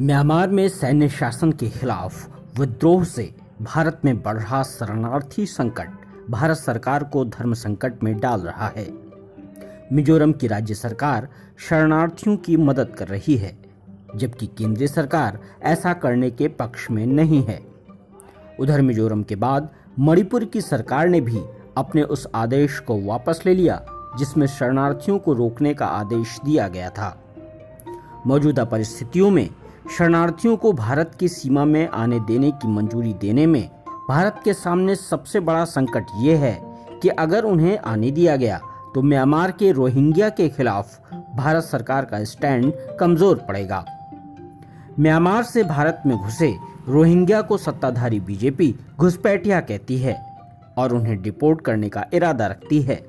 Myanmar में सैन्य शासन के खिलाफ विद्रोह से भारत में बढ़ रहा शरणार्थी संकट भारत सरकार को धर्म संकट में डाल रहा है। मिजोरम की राज्य सरकार शरणार्थियों की मदद कर रही है, जबकि केंद्रीय सरकार ऐसा करने के पक्ष में नहीं है। उधर मिजोरम के बाद मणिपुर की सरकार ने भी अपने उस आदेश को वापस ले लिया, जिसमें शरणार्थियों को रोकने का आदेश दिया गया था। मौजूदा परिस्थितियों में शरणार्थियों को भारत की सीमा में आने देने की मंजूरी देने में भारत के सामने सबसे बड़ा संकट ये है कि अगर उन्हें आने दिया गया तो म्यांमार के रोहिंग्या के खिलाफ भारत सरकार का स्टैंड कमज़ोर पड़ेगा। म्यांमार से भारत में घुसे रोहिंग्या को सत्ताधारी बीजेपी घुसपैठिया कहती है और उन्हें डिपोर्ट करने का इरादा रखती है।